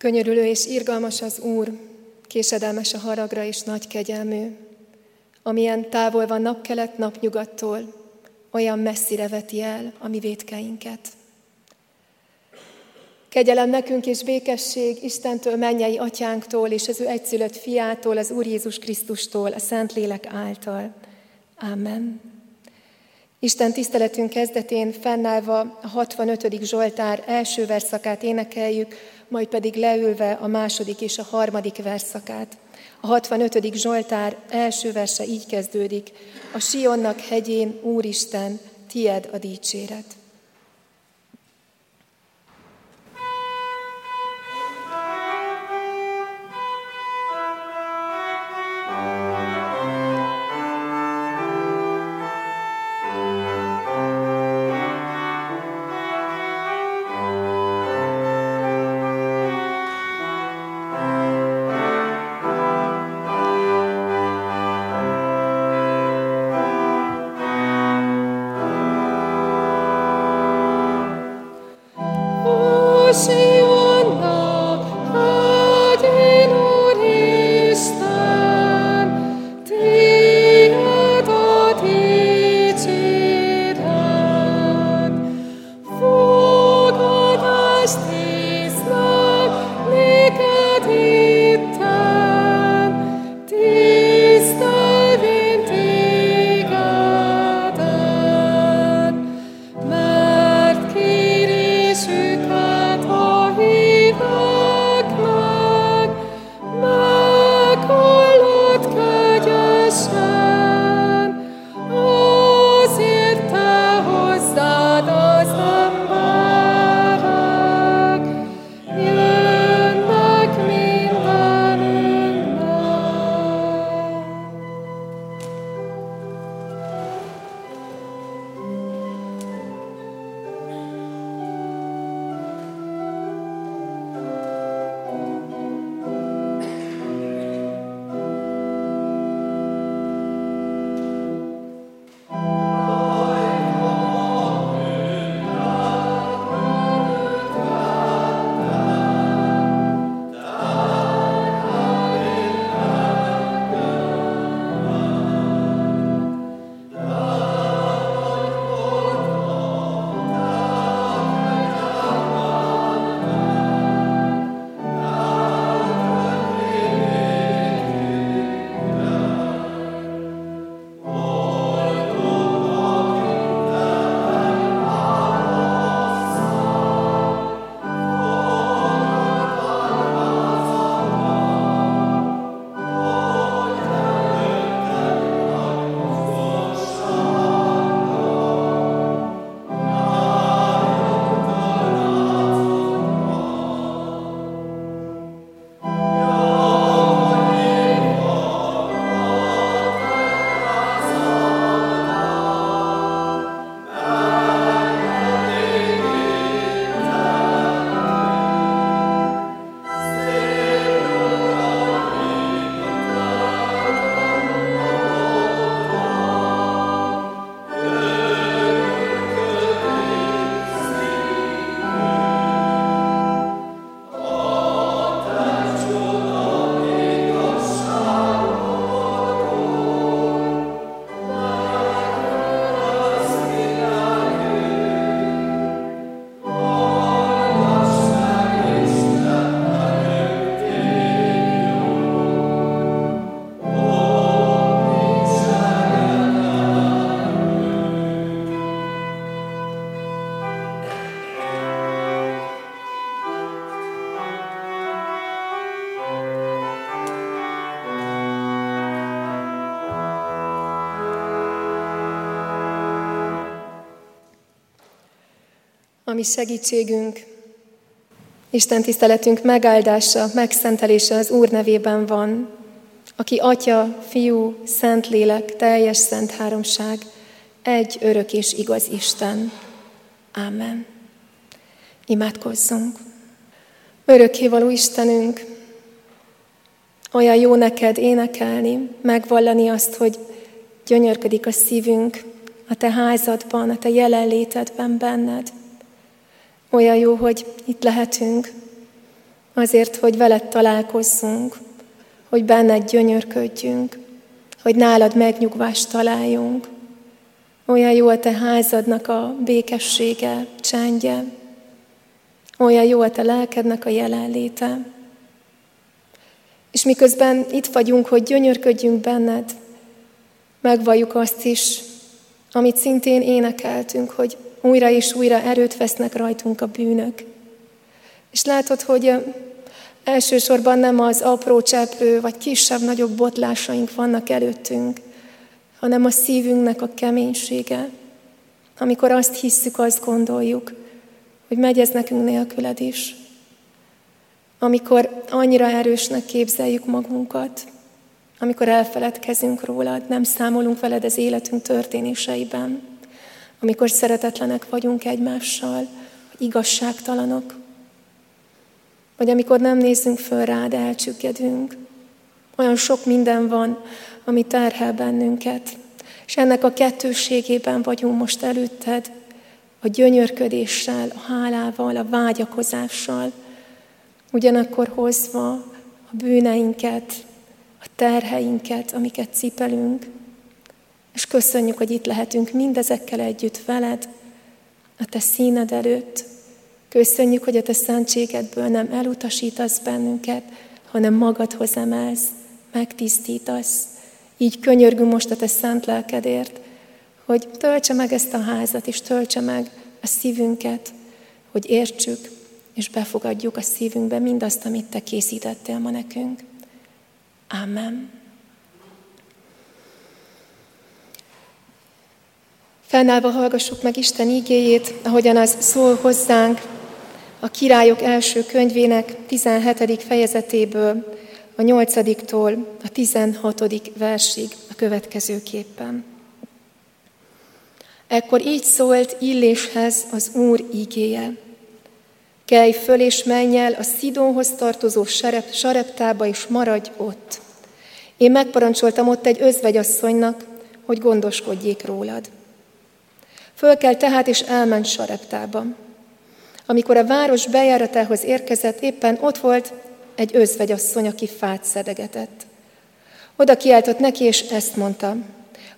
Könyörülő és irgalmas az Úr, késedelmes a haragra és nagy kegyelmű. Amilyen távol van napkelet napnyugattól, olyan messzire veti el a mi vétkeinket. Kegyelem nekünk és békesség Istentől, mennyei atyánktól és az ő egyszülött fiától, az Úr Jézus Krisztustól, a Szentlélek által. Amen. Isten tiszteletünk kezdetén fennállva a 65. Zsoltár első verszakát énekeljük, majd pedig leülve a második és a harmadik verszakát. A 65. Zsoltár első verse így kezdődik. A Sionnak hegyén, Úristen, tied a dicséret. Ami segítségünk, Isten tiszteletünk megáldása, megszentelése az Úr nevében van, aki Atya, Fiú, Szentlélek, teljes szent háromság, egy örök és igaz Isten. Ámen. Imádkozzunk. Örökkévaló Istenünk, olyan jó neked énekelni, megvallani azt, hogy gyönyörködik a szívünk a te házadban, a te jelenlétedben benned. Olyan jó, hogy itt lehetünk, azért, hogy veled találkozzunk, hogy benned gyönyörködjünk, hogy nálad megnyugvást találjunk. Olyan jó a te házadnak a békessége, csendje, olyan jó a te lelkednek a jelenléte. És miközben itt vagyunk, hogy gyönyörködjünk benned, megvalljuk azt is, amit szintén énekeltünk, hogy újra és újra erőt vesznek rajtunk a bűnök. És látod, hogy elsősorban nem az apró cseprő vagy kisebb-nagyobb botlásaink vannak előttünk, hanem a szívünknek a keménysége, amikor azt hisszük, azt gondoljuk, hogy megy ez nekünk nélküled is. Amikor annyira erősnek képzeljük magunkat, amikor elfeledkezünk rólad, nem számolunk veled az életünk történéseiben, amikor szeretetlenek vagyunk egymással, vagy igazságtalanok, vagy amikor nem nézzünk föl rád, elcsüggedünk. Olyan sok minden van, ami terhel bennünket, és ennek a kettőségében vagyunk most előtted, a gyönyörködéssel, a hálával, a vágyakozással, ugyanakkor hozva a bűneinket, a terheinket, amiket cipelünk, és köszönjük, hogy itt lehetünk mindezekkel együtt veled, a te színed előtt. Köszönjük, hogy a te szentségedből nem elutasítasz bennünket, hanem magadhoz emelsz, megtisztítasz. Így könyörgünk most a te szent lelkedért, hogy töltse meg ezt a házat, és töltse meg a szívünket, hogy értsük, és befogadjuk a szívünkbe mindazt, amit Te készítettél ma nekünk. Amen. Fennállva hallgassuk meg Isten ígéjét, ahogyan az szól hozzánk a királyok első könyvének 17. fejezetéből, a 8-tól a 16. versig a következőképpen. Ekkor így szólt Illéshez az Úr ígéje. Kelj föl és menj el a Szidónhoz tartozó serep, sareptába, és maradj ott. Én megparancsoltam ott egy özvegyasszonynak, hogy gondoskodjék rólad. Föl kell tehát, és elment sareptába. Amikor a város bejáratához érkezett, éppen ott volt egy özvegyasszony, aki fát szedegetett. Oda kiáltott neki, és ezt mondta,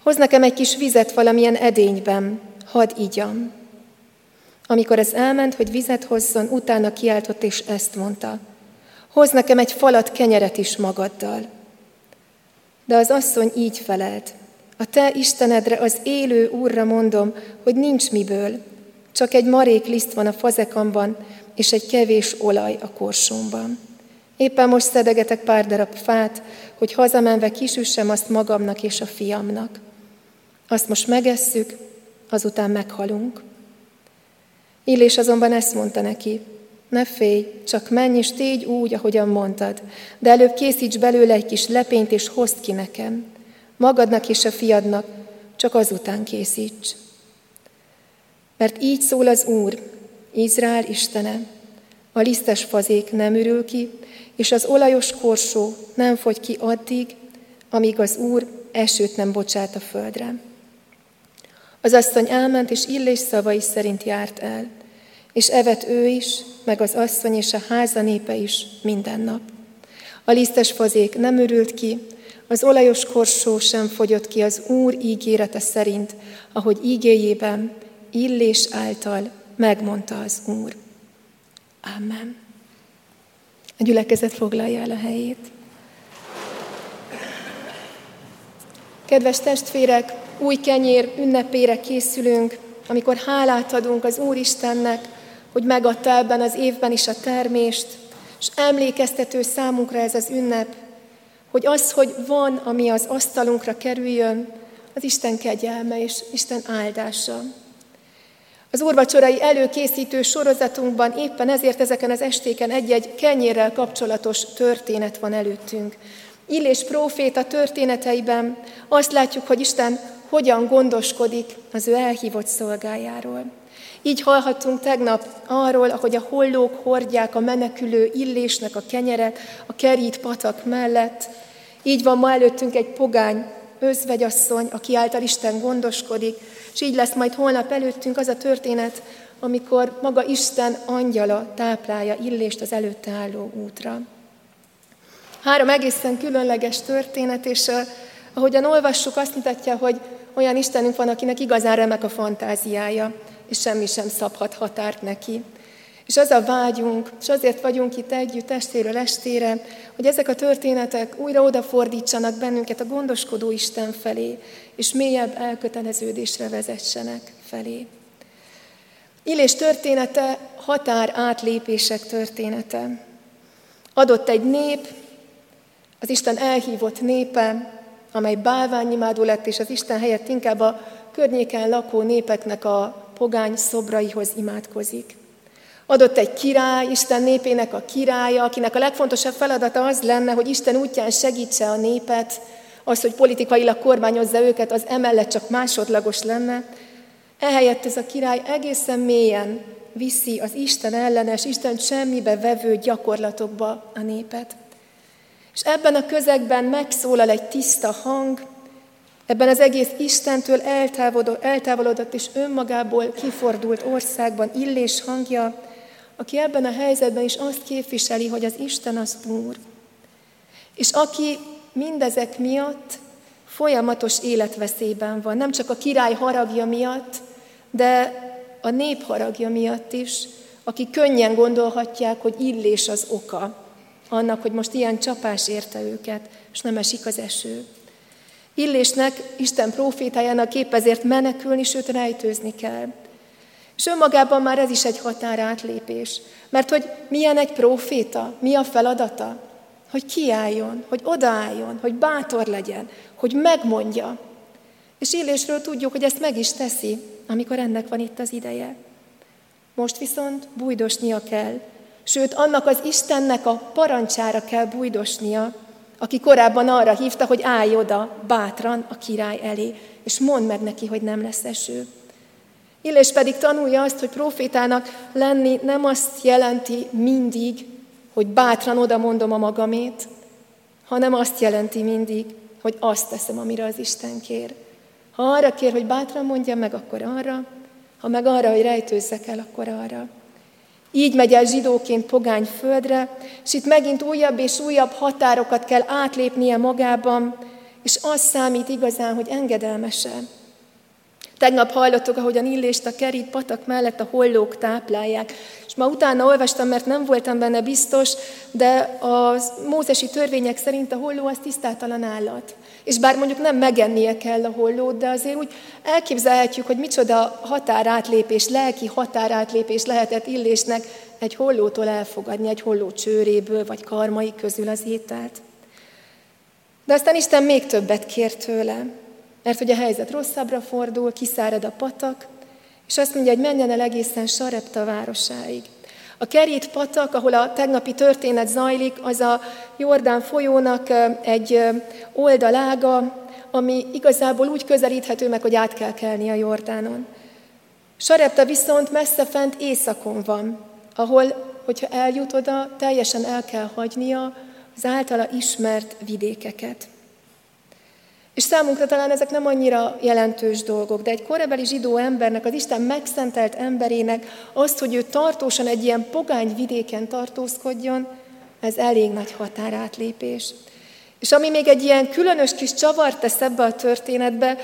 hoz nekem egy kis vizet valamilyen edényben, hadd igyam. Amikor ez elment, hogy vizet hozzon, utána kiáltott, és ezt mondta. Hoz nekem egy falat kenyeret is magaddal. De az asszony így felelt. A te Istenedre, az élő Úrra mondom, hogy nincs miből, csak egy marék liszt van a fazekamban, és egy kevés olaj a korsómban. Éppen most szedegetek pár darab fát, hogy hazamenve kisüssem azt magamnak és a fiamnak. Azt most megesszük, azután meghalunk. Illés azonban ezt mondta neki, ne félj, csak menj és tégy úgy, ahogyan mondtad, de előbb készíts belőle egy kis lepényt, és hozd ki nekem. Magadnak és a fiadnak, csak azután készíts. Mert így szól az Úr, Izrael Istene, a lisztes fazék nem ürül ki, és az olajos korsó nem fogy ki addig, amíg az Úr esőt nem bocsát a földre. Az asszony elment, és Illés szavai szerint járt el, és evet ő is, meg az asszony és a háza népe is minden nap. A lisztes fazék nem örült ki, az olajos korsó sem fogyott ki az Úr ígérete szerint, ahogy ígéjében Illés által megmondta az Úr. Amen. A gyülekezet foglalja el a helyét. Kedves testvérek, új kenyér ünnepére készülünk, amikor hálát adunk az Úristennek, hogy megadta ebben az évben is a termést, és emlékeztető számunkra ez az ünnep, hogy az, hogy van, ami az asztalunkra kerüljön, az Isten kegyelme és Isten áldása. Az úrvacsorai előkészítő sorozatunkban éppen ezért ezeken az estéken egy-egy kenyérrel kapcsolatos történet van előttünk. Illés próféta történeteiben azt látjuk, hogy Isten hogyan gondoskodik az ő elhívott szolgájáról. Így hallhattunk tegnap arról, ahogy a hollók hordják a menekülő illésnek a kenyeret a kerít patak mellett. Így van ma előttünk egy pogány özvegyasszony, aki által Isten gondoskodik, és így lesz majd holnap előttünk az a történet, amikor maga Isten angyala táplálja Illést az előtte álló útra. Három egészen különleges történet, és ahogyan olvassuk, azt mutatja, hogy olyan Istenünk van, akinek igazán remek a fantáziája, és semmi sem szabhat határt neki. És az a vágyunk, és azért vagyunk itt együtt estéről estére, hogy ezek a történetek újra odafordítsanak bennünket a gondoskodó Isten felé, és mélyebb elköteleződésre vezessenek felé. Illés története határ átlépések története. Adott egy nép, az Isten elhívott népe, amely bálványimádó lett, és az Isten helyett inkább a környéken lakó népeknek a pogány szobraihoz imádkozik. Adott egy király, Isten népének a királya, akinek a legfontosabb feladata az lenne, hogy Isten útján segítse a népet, az, hogy politikailag kormányozza őket, az emellett csak másodlagos lenne. Ehelyett ez a király egészen mélyen viszi az Isten ellenes, Isten semmibe vevő gyakorlatokba a népet. És ebben a közegben megszólal egy tiszta hang, ebben az egész Istentől eltávolodott és önmagából kifordult országban illés hangja, aki ebben a helyzetben is azt képviseli, hogy az Isten az Úr. És aki mindezek miatt folyamatos életveszélyben van, nem csak a király haragja miatt, de a nép haragja miatt is, aki könnyen gondolhatják, hogy illés az oka annak, hogy most ilyen csapás érte őket, és nem esik az eső. Illésnek, Isten profétájának kép ezért menekülni, sőt rejtőzni kell. És önmagában már ez is egy határátlépés. Mert hogy milyen egy proféta, mi a feladata? Hogy kiálljon, hogy odaálljon, hogy bátor legyen, hogy megmondja. És Illésről tudjuk, hogy ezt meg is teszi, amikor ennek van itt az ideje. Most viszont bújdosnia kell, sőt annak az Istennek a parancsára kell bújdosnia, aki korábban arra hívta, hogy állj oda bátran a király elé, és mondd meg neki, hogy nem lesz eső. Illés pedig tanulja azt, hogy profétának lenni nem azt jelenti mindig, hogy bátran oda mondom a magamét, hanem azt jelenti mindig, hogy azt teszem, amire az Isten kér. Ha arra kér, hogy bátran mondjam meg, akkor arra, ha meg arra, hogy rejtőzzek el, akkor arra. Így megy el zsidóként pogány földre, és itt megint újabb és újabb határokat kell átlépnie magában, és az számít igazán, hogy engedelmesen. Tegnap hallottuk, ahogyan Illést a kerít patak mellett a hollók táplálják. És ma utána olvastam, mert nem voltam benne biztos, de a mózesi törvények szerint a holló az tisztátalan állat. És bár mondjuk nem megennie kell a hollót, de azért úgy elképzelhetjük, hogy micsoda határátlépés, lelki határátlépés lehetett Illésnek egy hollótól elfogadni, egy holló csőréből vagy karmai közül az ételt. De aztán Isten még többet kért tőle. Mert hogy a helyzet rosszabbra fordul, kiszárad a patak, és azt mondja, hogy menjen el egészen Sarepta városáig. A kerít patak, ahol a tegnapi történet zajlik, az a Jordán folyónak egy oldalága, ami igazából úgy közelíthető meg, hogy át kell kelni a Jordánon. Sarepta viszont messze fent északon van, ahol, hogyha eljut oda, teljesen el kell hagynia az általa ismert vidékeket. És számunkra talán ezek nem annyira jelentős dolgok, de egy korabeli zsidó embernek, az Isten megszentelt emberének azt, hogy ő tartósan egy ilyen pogány vidéken tartózkodjon, ez elég nagy határátlépés. És ami még egy ilyen különös kis csavart tesz ebbe a történetbe,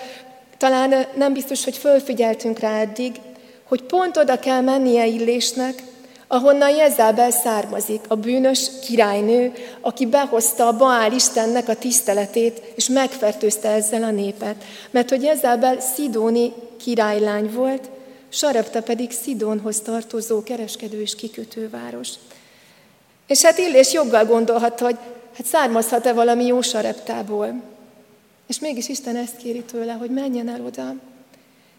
talán nem biztos, hogy fölfigyeltünk rá eddig, hogy pont oda kell mennie Illésnek, ahonnan Jezábel származik, a bűnös királynő, aki behozta a Baál Istennek a tiszteletét, és megfertőzte ezzel a népet. Mert hogy Jezábel szidóni királylány volt, Sarepta pedig Szidónhoz tartozó kereskedő és kikötőváros. És hát Illés joggal gondolhatta, hogy hát származhat-e valami jó Sareptából. És mégis Isten ezt kéri tőle, hogy menjen el oda,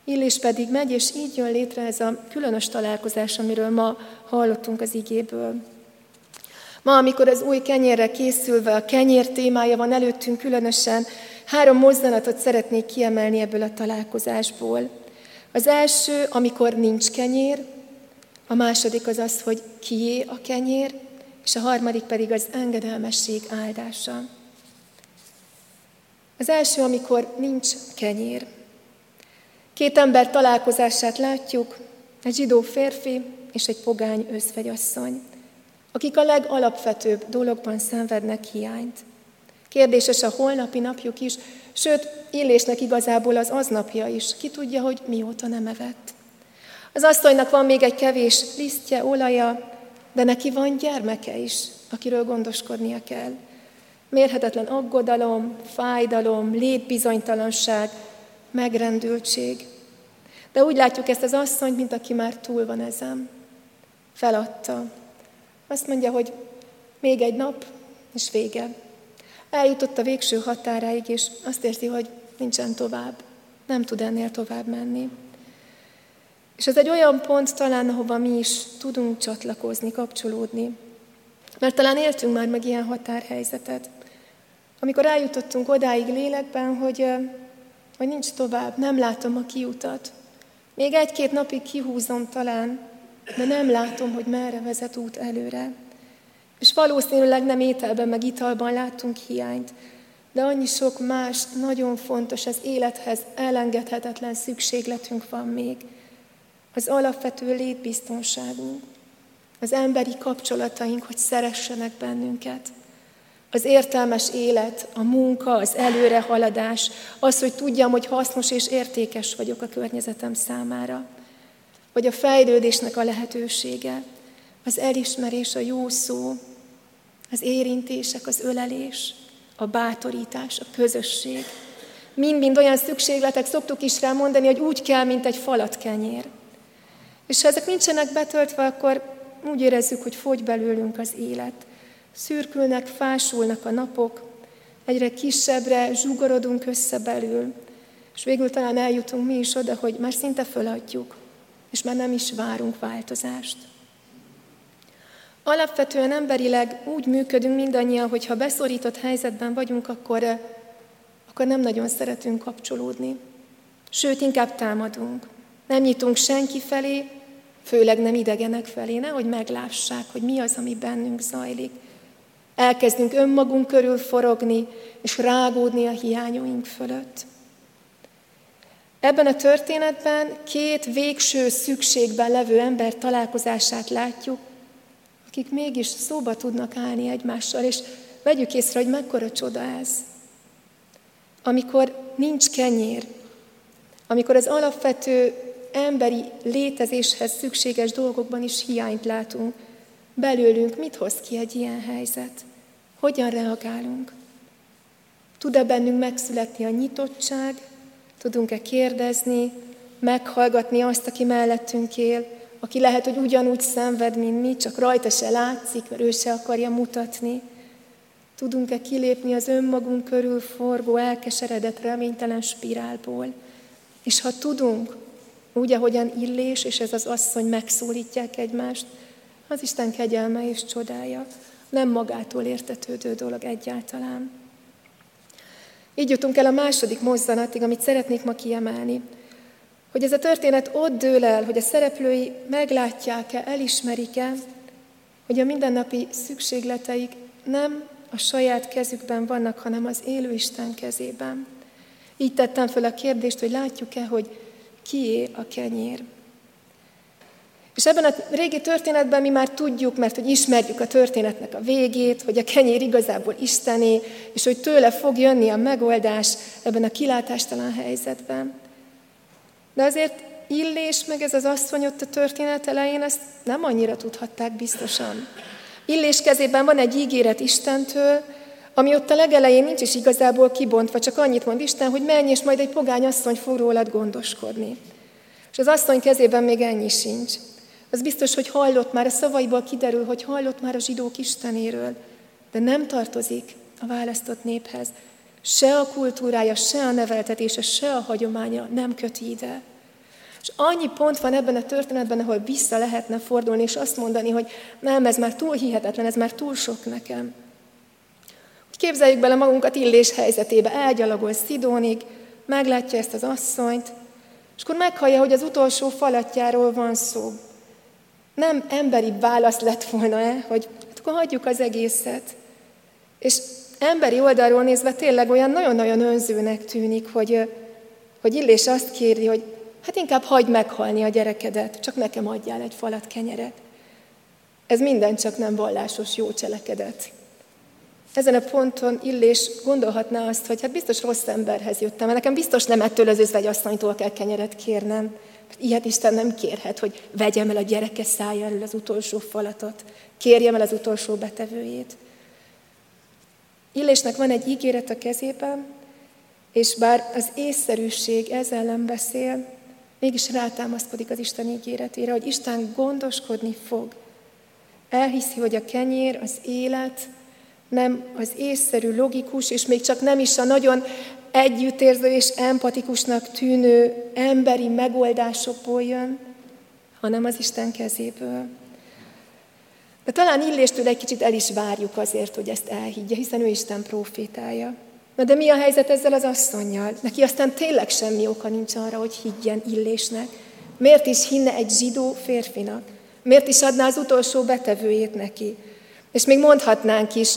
Illés pedig megy, és így jön létre ez a különös találkozás, amiről ma hallottunk az igéből. Ma, amikor az új kenyérre készülve a kenyér témája van előttünk különösen, három mozdanatot szeretnék kiemelni ebből a találkozásból. Az első, amikor nincs kenyér, a második az az, hogy kié a kenyér, és a harmadik pedig az engedelmesség áldása. Az első, amikor nincs kenyér. Két ember találkozását látjuk, egy zsidó férfi és egy pogány özvegyasszony, akik a legalapvetőbb dologban szenvednek hiányt. Kérdéses a holnapi napjuk is, sőt, Illésnek igazából az aznapja is. Ki tudja, hogy mióta nem evett. Az asszonynak van még egy kevés lisztje, olaja, de neki van gyermeke is, akiről gondoskodnia kell. Mérhetetlen aggodalom, fájdalom, létbizonytalanság, megrendültség. De úgy látjuk ezt az asszonyt, mint aki már túl van ezen. Feladta. Azt mondja, hogy még egy nap, és vége. Eljutott a végső határáig, és azt érzi, hogy nincsen tovább. Nem tud ennél tovább menni. És ez egy olyan pont talán, ahova mi is tudunk csatlakozni, kapcsolódni. Mert talán éltünk már meg ilyen határhelyzetet. Amikor eljutottunk odáig lélekben, hogy, hogy nincs tovább, nem látom a kiutat. Még egy-két napig kihúzom talán, de nem látom, hogy merre vezet út előre. És valószínűleg nem ételben, meg italban láttunk hiányt, de annyi sok más, nagyon fontos, az élethez elengedhetetlen szükségletünk van még. Az alapvető létbiztonságunk, az emberi kapcsolataink, hogy szeressenek bennünket, az értelmes élet, a munka, az előrehaladás, az, hogy tudjam, hogy hasznos és értékes vagyok a környezetem számára, vagy a fejlődésnek a lehetősége, az elismerés, a jó szó, az érintések, az ölelés, a bátorítás, a közösség. Mind-mind olyan szükségletek, szoktuk is rá mondani, hogy úgy kell, mint egy falat kenyér. És ha ezek nincsenek betöltve, akkor úgy érezzük, hogy fogy belőlünk az élet. Szürkülnek, fásulnak a napok, egyre kisebbre zsugorodunk össze belül, és végül talán eljutunk mi is oda, hogy már szinte föladjuk, és már nem is várunk változást. Alapvetően emberileg úgy működünk mindannyian, hogy ha beszorított helyzetben vagyunk, akkor, akkor nem nagyon szeretünk kapcsolódni. Sőt, inkább támadunk. Nem nyitunk senki felé, főleg nem idegenek felé, nehogy meglássák, hogy mi az, ami bennünk zajlik. Elkezdünk önmagunk körül forogni, és rágódni a hiányoink fölött. Ebben a történetben két végső szükségben levő ember találkozását látjuk, akik mégis szóba tudnak állni egymással, és vegyük észre, hogy mekkora csoda ez. Amikor nincs kenyér, amikor az alapvető emberi létezéshez szükséges dolgokban is hiányt látunk, belőlünk mit hoz ki egy ilyen helyzet? Hogyan reagálunk? Tud-e bennünk megszületni a nyitottság? Tudunk-e kérdezni, meghallgatni azt, aki mellettünk él, aki lehet, hogy ugyanúgy szenved, mint mi, csak rajta se látszik, mert ő se akarja mutatni. Tudunk-e kilépni az önmagunk körül forgó, elkeseredett, reménytelen spirálból? És ha tudunk, úgy, ahogyan Illés és ez az asszony megszólítják egymást, az Isten kegyelme és csodája. Nem magától értetődő dolog egyáltalán. Így jutunk el a második mozzanatig, amit szeretnék ma kiemelni. Hogy ez a történet ott dől el, hogy a szereplői meglátják-e, elismerik-e, hogy a mindennapi szükségleteik nem a saját kezükben vannak, hanem az élő Isten kezében. Így tettem fel a kérdést, hogy látjuk-e, hogy kié a kenyér. És ebben a régi történetben mi már tudjuk, mert hogy ismerjük a történetnek a végét, hogy a kenyér igazából Istené, és hogy tőle fog jönni a megoldás ebben a kilátástalan helyzetben. De azért Illés meg ez az asszony ott a történet elején ezt nem annyira tudhatták biztosan. Illés kezében van egy ígéret Istentől, ami ott a legelején nincs is igazából kibontva, csak annyit mond Isten, hogy menj, és majd egy pogány asszony fog rólad gondoskodni. És az asszony kezében még ennyi sincs. Az biztos, hogy hallott már, a szavaiból kiderül, hogy hallott már a zsidók Istenéről, de nem tartozik a választott néphez. Se a kultúrája, se a neveltetése, se a hagyománya nem köti ide. És annyi pont van ebben a történetben, ahol vissza lehetne fordulni, és azt mondani, hogy nem, ez már túl hihetetlen, ez már túl sok nekem. Képzeljük bele magunkat Illés helyzetébe, elgyalogol Szidónig, meglátja ezt az asszonyt, és akkor meghallja, hogy az utolsó falatjáról van szó. Nem emberi válasz lett volna-e, hogy hát akkor hagyjuk az egészet. És emberi oldalról nézve tényleg olyan nagyon-nagyon önzőnek tűnik, hogy, hogy Illés azt kéri, hogy hát inkább hagyd meghalni a gyerekedet, csak nekem adjál egy falat kenyeret. Ez minden csak nem vallásos jó cselekedet. Ezen a ponton Illés gondolhatná azt, hogy hát biztos rossz emberhez jöttem, mert nekem biztos nem ettől az özvegyasszonytól kell kenyeret kérnem. Ilyet Isten nem kérhet, hogy vegyem el a gyereke szája elől az utolsó falatot, kérjem el az utolsó betevőjét. Illésnek van egy ígéret a kezében, és bár az észszerűség ez ellen beszél, mégis rátámaszkodik az Isten ígéretére, hogy Isten gondoskodni fog. Elhiszi, hogy a kenyér, az élet nem az észszerű, logikus, és még csak nem is a nagyon együttérző és empatikusnak tűnő emberi megoldásokból jön, hanem az Isten kezéből. De talán Illéstől egy kicsit el is várjuk azért, hogy ezt elhiggye, hiszen ő Isten profétája. Na de mi a helyzet ezzel az asszonynal? Neki aztán tényleg semmi oka nincs arra, hogy higgyen Illésnek. Miért is hinne egy zsidó férfinak? Miért is adná az utolsó betevőjét neki? És még mondhatnánk is,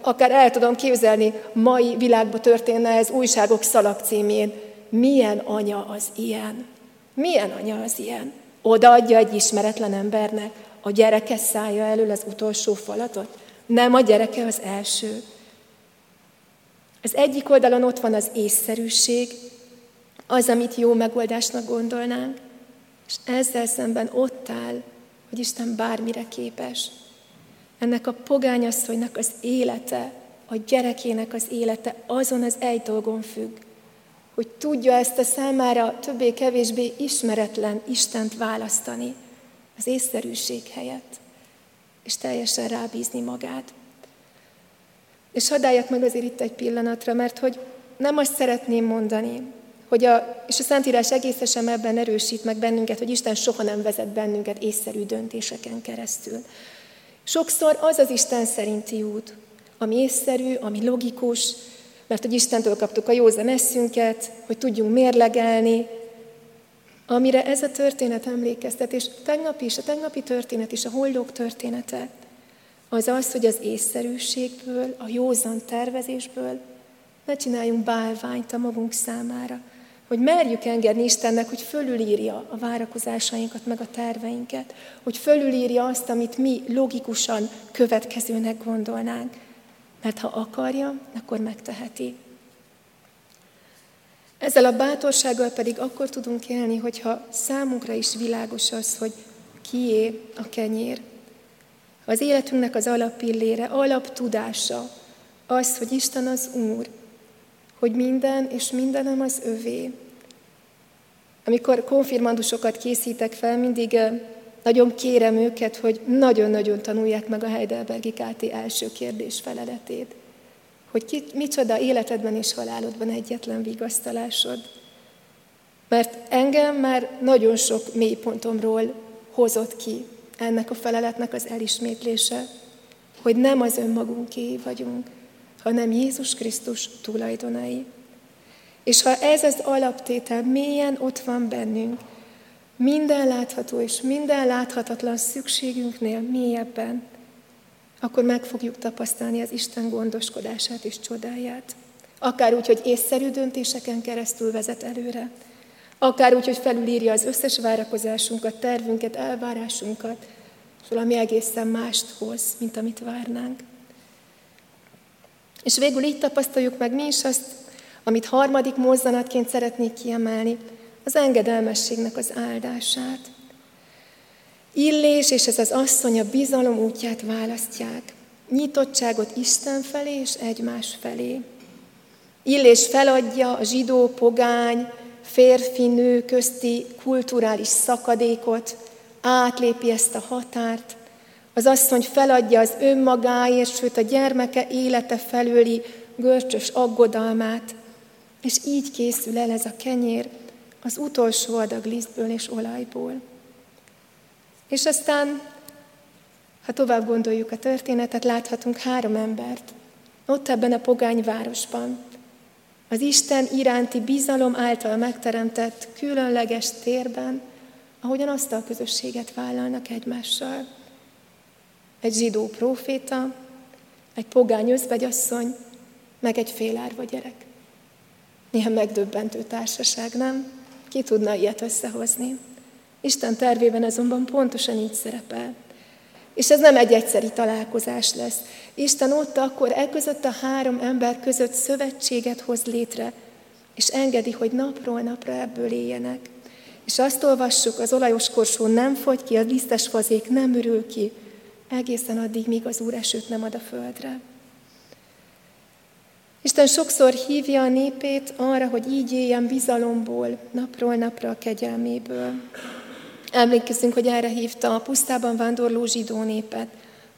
akár el tudom képzelni, mai világban történne ez újságok szalagcímén. Milyen anya az ilyen? Milyen anya az ilyen? Odaadja egy ismeretlen embernek a gyereke szája elől az utolsó falatot? Nem a gyereke az első. Az egyik oldalon ott van az észszerűség, az, amit jó megoldásnak gondolnánk, és ezzel szemben ott áll, hogy Isten bármire képes. Ennek a pogányasszonynak az élete, a gyerekének az élete azon az egy dolgon függ, hogy tudja ezt a számára többé-kevésbé ismeretlen Istent választani az észszerűség helyett, és teljesen rábízni magát. És hadd meg azért itt egy pillanatra, mert hogy nem azt szeretném mondani, hogy a, és a Szentírás egészesen ebben erősít meg bennünket, hogy Isten soha nem vezet bennünket észszerű döntéseken keresztül. Sokszor az az Isten szerinti út, ami észszerű, ami logikus, mert hogy Istentől kaptuk a józan eszünket, hogy tudjunk mérlegelni, amire ez a történet emlékeztet, és tegnap is, a tegnapi történet is, a hollók története, az az, hogy az észszerűségből, a józan tervezésből ne csináljunk bálványt a magunk számára, hogy merjük engedni Istennek, hogy fölülírja a várakozásainkat, meg a terveinket, hogy fölülírja azt, amit mi logikusan következőnek gondolnánk. Mert ha akarja, akkor megteheti. Ezzel a bátorsággal pedig akkor tudunk élni, hogyha számunkra is világos az, hogy kié a kenyér. Az életünknek az alappillére, alaptudása az, hogy Isten az Úr, hogy minden és mindenem az övé. Amikor konfirmandusokat készítek fel, mindig nagyon kérem őket, hogy nagyon-nagyon tanulják meg a Heidelbergi KT első kérdés feleletét. Hogy ki, micsoda életedben és halálodban egyetlen vigasztalásod. Mert engem már nagyon sok mélypontomról hozott ki ennek a feleletnek az elismétlése, hogy nem az önmagunké vagyunk, hanem Jézus Krisztus tulajdonai. És ha ez az alaptétel mélyen ott van bennünk, minden látható és minden láthatatlan szükségünknél mélyebben, akkor meg fogjuk tapasztalni az Isten gondoskodását és csodáját. Akár úgy, hogy észszerű döntéseken keresztül vezet előre, akár úgy, hogy felülírja az összes várakozásunkat, tervünket, elvárásunkat, és valami egészen mást hoz, mint amit várnánk. És végül így tapasztaljuk meg mi is azt, amit harmadik mozzanatként szeretnék kiemelni, az engedelmességnek az áldását. Illés és ez az asszony a bizalom útját választják. Nyitottságot Isten felé és egymás felé. Illés feladja a zsidó, pogány, férfi-nő közti kulturális szakadékot, átlépi ezt a határt, az asszony feladja az önmagáért, sőt a gyermeke élete felőli görcsös aggodalmát, és így készül el ez a kenyér az utolsó adag lisztből és olajból. És aztán, ha tovább gondoljuk a történetet, láthatunk három embert, ott ebben a pogány városban, az Isten iránti bizalom által megteremtett különleges térben, ahogyan azt a közösséget vállalnak egymással. Egy zsidó próféta, egy pogány özvegyasszony, meg egy félárva gyerek. Néha megdöbbentő társaság, nem? Ki tudna ilyet összehozni? Isten tervében azonban pontosan így szerepel. És ez nem egy egyszeri találkozás lesz. Isten ott akkor e között a három ember között szövetséget hoz létre, és engedi, hogy napról napra ebből éljenek. És azt olvassuk, az olajos korsó nem fogy ki, a lisztes fazék nem ürül ki, egészen addig, míg az Úr esőt nem ad a földre. Isten sokszor hívja a népét arra, hogy így éljen bizalomból, napról napra a kegyelméből. Emlékezünk, hogy erre hívta a pusztában vándorló zsidó népet,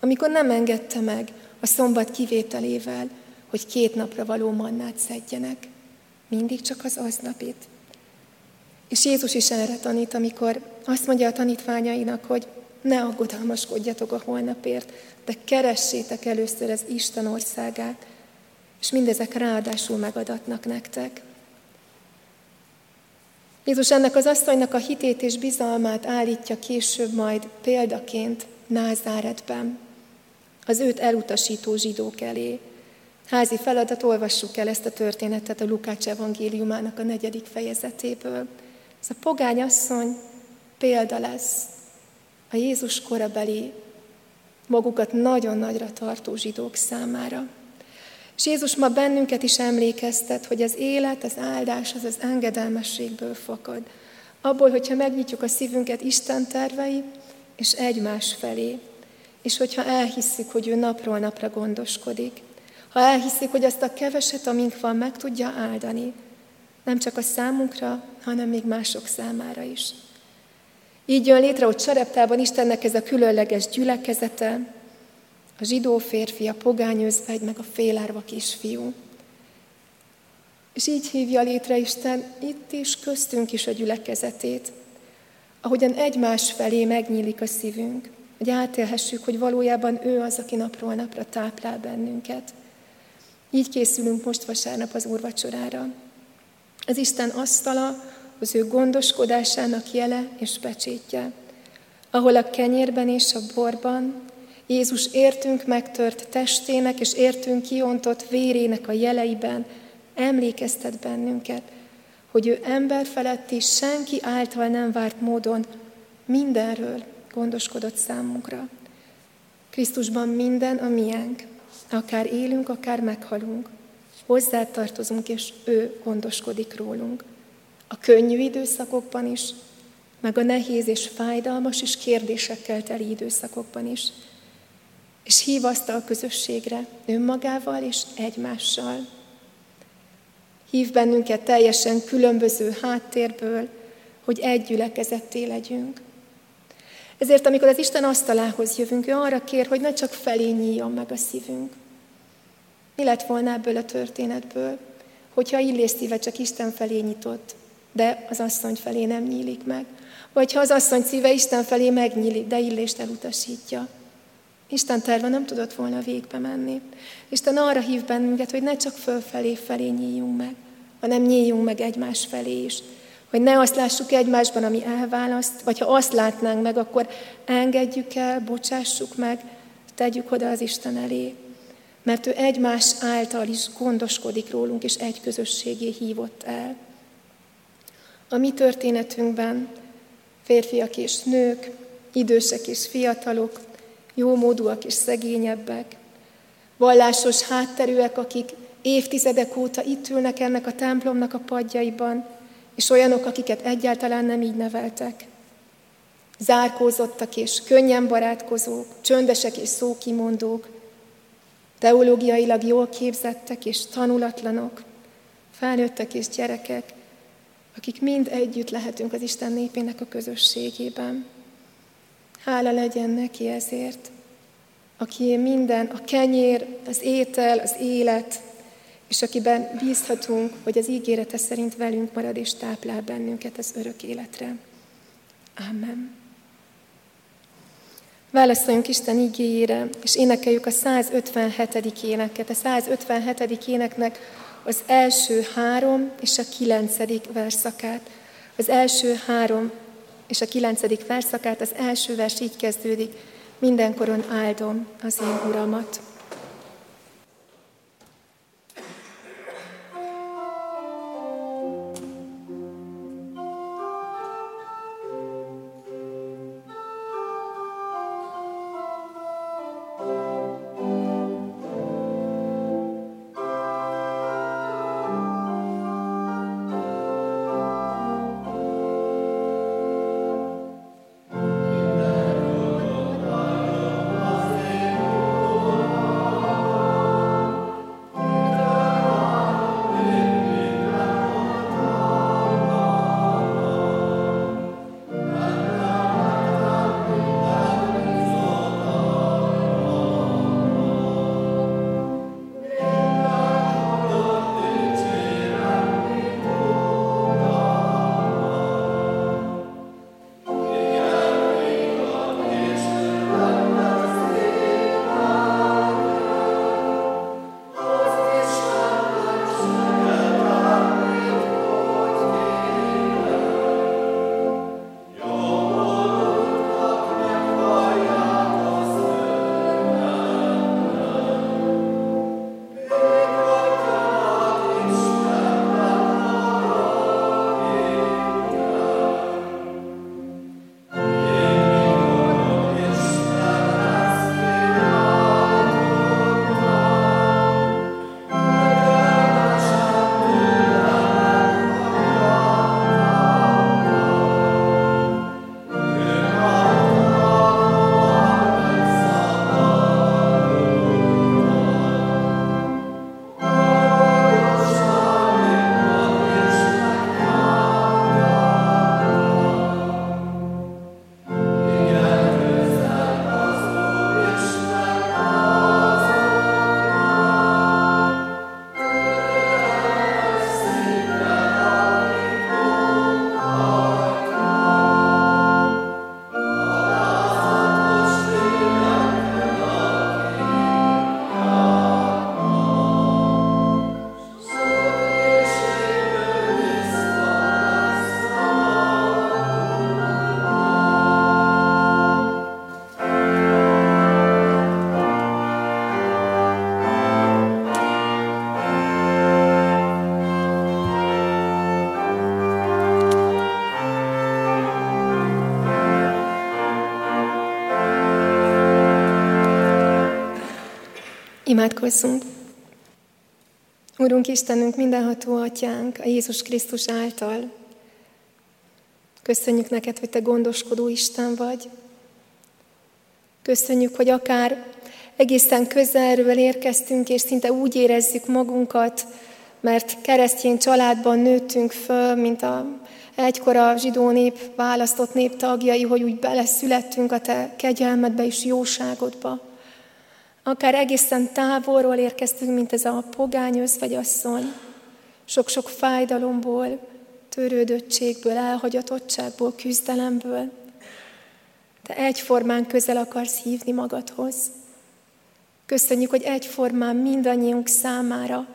amikor nem engedte meg a szombat kivételével, hogy két napra való mannát szedjenek. Mindig csak az aznapit. És Jézus is erre tanít, amikor azt mondja a tanítványainak, hogy ne aggodalmaskodjatok a holnapért, de keressétek először az Isten országát, és mindezek ráadásul megadatnak nektek. Jézus ennek az asszonynak a hitét és bizalmát állítja később majd példaként Názáretben, az őt elutasító zsidók elé. Házi feladat, olvassuk el ezt a történetet a Lukács evangéliumának a negyedik fejezetéből. Ez a pogány asszony példa lesz a Jézus korabeli, magukat nagyon nagyra tartó zsidók számára. És Jézus ma bennünket is emlékeztet, hogy az élet, az áldás, az az engedelmességből fakad. Abból, hogyha megnyitjuk a szívünket Isten tervei, és egymás felé. És hogyha elhisszük, hogy ő napról napra gondoskodik. Ha elhisszük, hogy azt a keveset, amink van, meg tudja áldani. Nem csak a számunkra, hanem még mások számára is. Így jön létre, hogy Sareptában Istennek ez a különleges gyülekezete, a zsidó férfi, a pogány özvegy, meg a félárva kisfiú. És így hívja létre Isten itt is, köztünk is a gyülekezetét, ahogyan egymás felé megnyílik a szívünk, hogy átélhessük, hogy valójában ő az, aki napról napra táplál bennünket. Így készülünk most vasárnap az úrvacsorára. Az Isten asztala az ő gondoskodásának jele és pecsétje, ahol a kenyérben és a borban Jézus értünk megtört testének és értünk kiontott vérének a jeleiben emlékeztet bennünket, hogy ő ember feletti, senki által nem várt módon mindenről gondoskodott számunkra. Krisztusban minden a miénk, akár élünk, akár meghalunk. Hozzá tartozunk, és ő gondoskodik rólunk. A könnyű időszakokban is, meg a nehéz és fájdalmas és kérdésekkel teli időszakokban is és hív azt a közösségre önmagával és egymással. Hív bennünket teljesen különböző háttérből, hogy egy gyülekezetté legyünk. Ezért, amikor az Isten asztalához jövünk, ő arra kér, hogy ne csak felé nyíljon meg a szívünk. Mi lett volna ebből a történetből, hogyha Illés szíve csak Isten felé nyitott, de az asszony felé nem nyílik meg? Vagy ha az asszony szíve Isten felé megnyílik, de Illést elutasítja? Isten terve nem tudott volna végbe menni. Isten arra hív bennünket, hogy ne csak fölfelé felé nyíljunk meg, hanem nyíljunk meg egymás felé is. Hogy ne azt lássuk egymásban, ami elválaszt, vagy ha azt látnánk meg, akkor engedjük el, bocsássuk meg, tegyük oda az Isten elé. Mert ő egymás által is gondoskodik rólunk, és egy közösségé hívott el. A mi történetünkben férfiak és nők, idősek és fiatalok, jó módúak és szegényebbek, vallásos hátterűek, akik évtizedek óta itt ülnek ennek a templomnak a padjaiban, és olyanok, akiket egyáltalán nem így neveltek. Zárkózottak és könnyen barátkozók, csöndesek és szókimondók, teológiailag jól képzettek és tanulatlanok, felnőttek és gyerekek, akik mind együtt lehetünk az Isten népének a közösségében. Hála legyen neki ezért, aki minden, a kenyér, az étel, az élet, és akiben bízhatunk, hogy az ígérete szerint velünk marad és táplál bennünket az örök életre. Amen. Válaszoljunk Isten igéjére, és énekeljük a 157. éneket. A 157. éneknek az első három és a kilencedik verszakát. Az első három és a kilencedik verszakát, az első vers így kezdődik, mindenkoron áldom az én Uramat. Imádkozzunk! Urunk Istenünk, mindenható atyánk, a Jézus Krisztus által. Köszönjük neked, hogy te gondoskodó Isten vagy. Köszönjük, hogy akár egészen közelről érkeztünk, és szinte úgy érezzük magunkat, mert keresztény családban nőttünk föl, mint a egykor a zsidó nép választott nép tagjai, hogy úgy beleszülettünk a te kegyelmedbe és jóságodba. Akár egészen távolról érkeztünk, mint ez a pogány asszony, sok-sok fájdalomból, törődöttségből, elhagyatottságból, küzdelemből. Te egyformán közel akarsz hívni magadhoz. Köszönjük, hogy egyformán mindannyiunk számára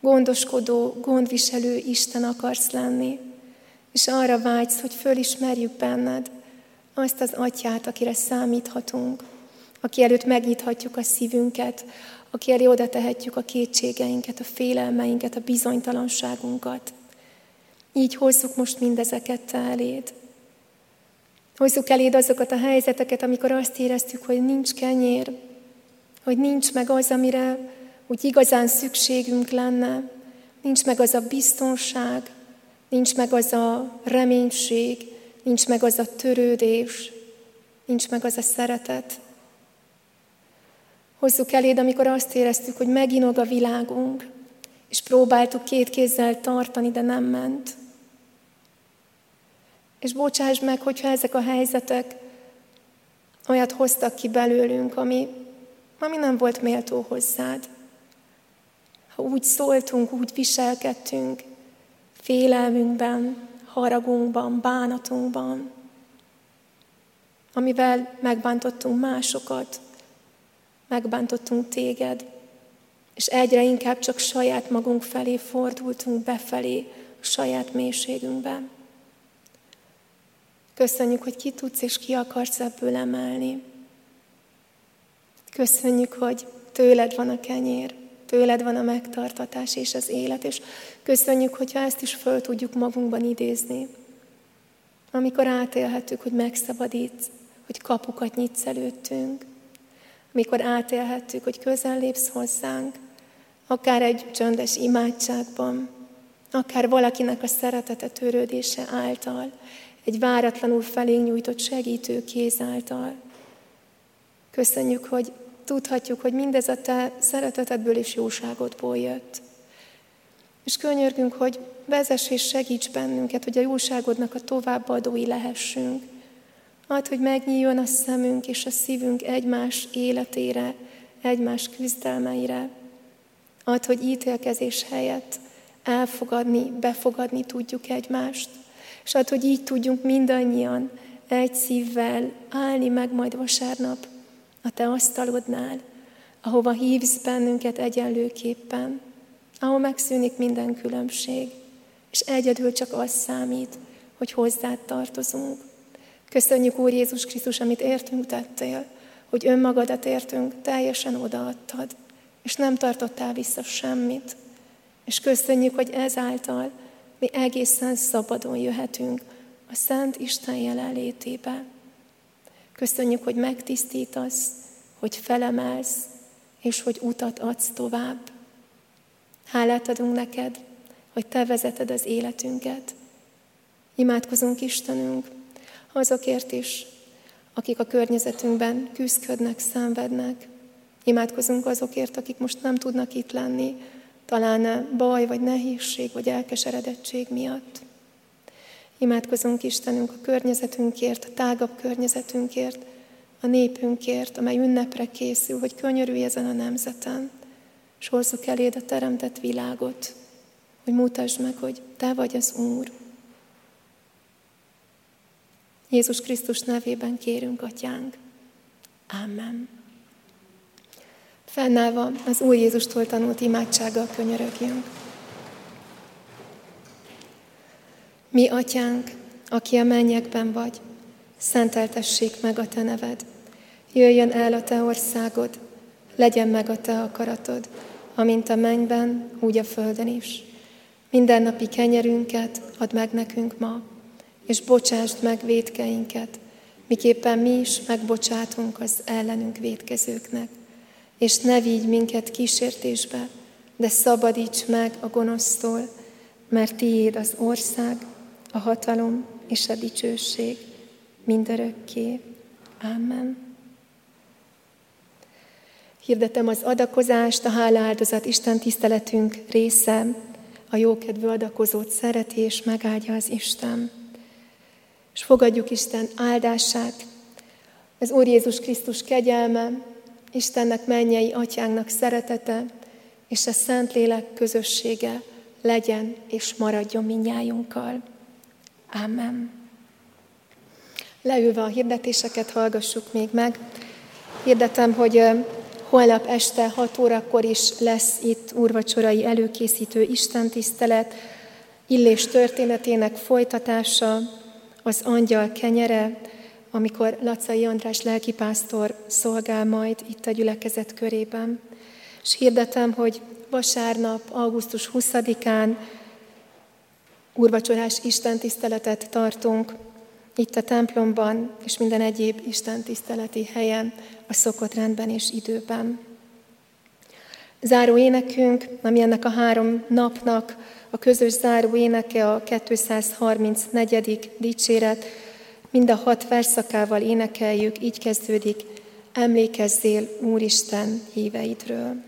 gondoskodó, gondviselő Isten akarsz lenni, és arra vágysz, hogy fölismerjük benned azt az atyát, akire számíthatunk, aki előtt megnyithatjuk a szívünket, aki elé oda tehetjük a kétségeinket, a félelmeinket, a bizonytalanságunkat. Így hozzuk most mindezeket te eléd. Hozzuk eléd azokat a helyzeteket, amikor azt éreztük, hogy nincs kenyér, hogy nincs meg az, amire úgy igazán szükségünk lenne, nincs meg az a biztonság, nincs meg az a reménység, nincs meg az a törődés, nincs meg az a szeretet. Hozzuk eléd, amikor azt éreztük, hogy meginog a világunk, és próbáltuk két kézzel tartani, de nem ment. És bocsáss meg, hogyha ezek a helyzetek olyat hoztak ki belőlünk, ami, ami nem volt méltó hozzád. Ha úgy szóltunk, úgy viselkedtünk, félelmünkben, haragunkban, bánatunkban, amivel megbántottunk másokat, megbántottunk téged, és egyre inkább csak saját magunk felé fordultunk befelé, a saját mélységünkben. Köszönjük, hogy ki tudsz és ki akarsz ebből emelni. Köszönjük, hogy tőled van a kenyér, tőled van a megtartatás és az élet, és köszönjük, hogyha ezt is föl tudjuk magunkban idézni. Amikor átélhetjük, hogy megszabadítsz, hogy kapukat nyitsz előttünk, amikor átélhettük, hogy közel lépsz hozzánk, akár egy csöndes imádságban, akár valakinek a szeretete törődése által, egy váratlanul felénk nyújtott segítő kéz által. Köszönjük, hogy tudhatjuk, hogy mindez a te szeretetedből és jóságodból jött. És könyörgünk, hogy vezess és segíts bennünket, hogy a jóságodnak a továbbadói lehessünk. Add, hogy megnyíljon a szemünk és a szívünk egymás életére, egymás küzdelmeire. Add, hogy ítélkezés helyett elfogadni, befogadni tudjuk egymást és hát, hogy így tudjunk mindannyian egy szívvel állni meg majd vasárnap a Te asztalodnál, ahova hívsz bennünket egyenlőképpen, ahol megszűnik minden különbség, és egyedül csak az számít, hogy hozzád tartozunk. Köszönjük, Úr Jézus Krisztus, amit értünk tettél, hogy önmagadat értünk, teljesen odaadtad, és nem tartottál vissza semmit. És köszönjük, hogy ezáltal mi egészen szabadon jöhetünk a Szent Isten jelenlétébe. Köszönjük, hogy megtisztítasz, hogy felemelsz, és hogy utat adsz tovább. Hálát adunk neked, hogy te vezeted az életünket. Imádkozunk Istenünk azokért is, akik a környezetünkben küzdködnek, szenvednek. Imádkozunk azokért, akik most nem tudnak itt lenni, talán baj, vagy nehézség, vagy elkeseredettség miatt. Imádkozunk Istenünk a környezetünkért, a tágabb környezetünkért, a népünkért, amely ünnepre készül, hogy könyörülj ezen a nemzeten, és hozzuk eléd a teremtett világot, hogy mutasd meg, hogy Te vagy az Úr. Jézus Krisztus nevében kérünk, Atyánk. Amen. Fennállva az Úr Jézustól tanult imádsággal könyörögjünk. Mi, Atyánk, aki a mennyekben vagy, szenteltessék meg a Te neved. Jöjjön el a Te országod, legyen meg a Te akaratod, amint a mennyben, úgy a földön is. Minden napi kenyerünket add meg nekünk ma, és bocsásd meg védkeinket, miképpen mi is megbocsátunk az ellenünk védkezőknek és ne vigy minket kísértésbe, de szabadíts meg a gonosztól, mert tiéd az ország, a hatalom és a dicsőség mindörökké. Amen. Hirdetem az adakozást, a hálaáldozat Isten tiszteletünk része, a jókedvű adakozót szereti és megáldja az Isten. És fogadjuk Isten áldását, az Úr Jézus Krisztus kegyelme, Istennek mennyei atyánknak szeretete, és a Szentlélek közössége legyen és maradjon minnyájunkkal. Amen. Leülve a hirdetéseket hallgassuk még meg. Hirdetem, hogy holnap este 6 órakor is lesz itt úrvacsorai előkészítő istentisztelet, Illés történetének folytatása, az angyal kenyere, amikor Lacai András lelkipásztor szolgál majd itt a gyülekezet körében. És hirdetem, hogy vasárnap, augusztus 20-án úrvacsorás istentiszteletet tartunk itt a templomban, és minden egyéb istentiszteleti helyen, a szokott rendben és időben. Záró énekünk, ami ennek a három napnak a közös záró éneke, a 234. dicséret, mind a hat verszakával énekeljük, így kezdődik, emlékezzél Úristen híveidről.